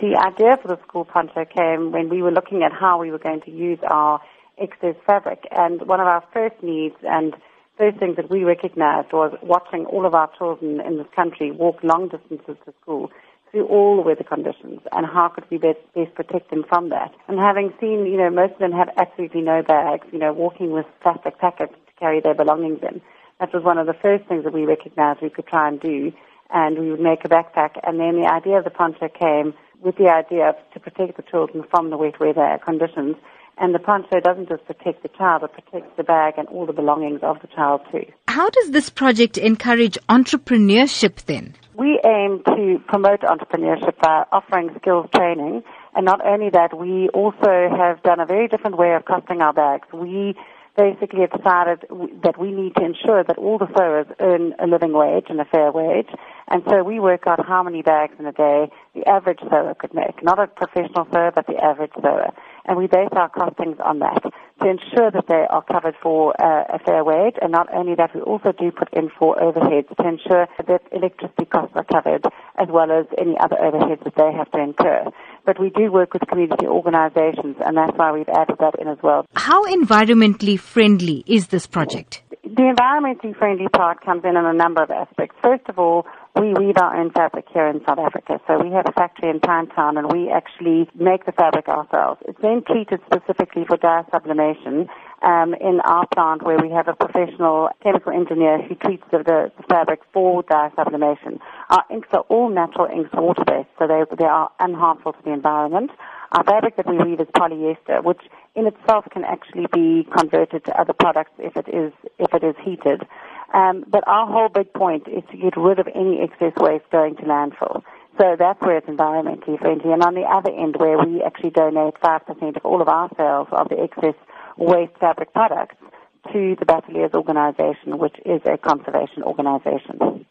The idea for the school poncho came when we were looking at how we were going to use our excess fabric. And one of our first needs and first things that we recognized was watching all of our children in this country walk long distances to school through all the weather conditions and how could we best, best protect them from that. And having seen, you know, most of them have absolutely no bags, you know, walking with plastic packets to carry their belongings in. That was one of the first things that we recognized we could try and do. And we would make a backpack. And then the idea of the poncho came with the idea of to protect the children from the wet weather conditions. And the poncho doesn't just protect the child, it protects the bag and all the belongings of the child too. How does this project encourage entrepreneurship then? We aim to promote entrepreneurship by offering skills training. And not only that, we also have done a very different way of costing our bags. We basically have decided that we need to ensure that all the sewers earn a living wage and a fair wage. And so we work out how many bags in a day the average sewer could make. Not a professional sewer, but the average sewer. And we base our costings on that to ensure that they are covered for uh, a fair wage. And not only that, we also do put in for overheads to ensure that electricity costs are covered as well as any other overheads that they have to incur but we do work with community organizations, and that's why we've added that in as well. How environmentally friendly is this project? The environmentally friendly part comes in in a number of aspects. First of all, we weave our own fabric here in South Africa. So we have a factory in Pinetown and we actually make the fabric ourselves. It's then treated specifically for dye sublimation um, in our plant where we have a professional chemical engineer who treats the, the fabric for dye sublimation. Our inks are all natural inks, water-based, so they, they are unharmful to the environment. Our fabric that we weave is polyester, which in itself can actually be converted to other products if it is if it is heated. Um, but our whole big point is to get rid of any excess waste going to landfill. So that's where it's environmentally friendly. And on the other end, where we actually donate 5% of all of our sales of the excess waste fabric products to the Bateleurs organization, which is a conservation organization.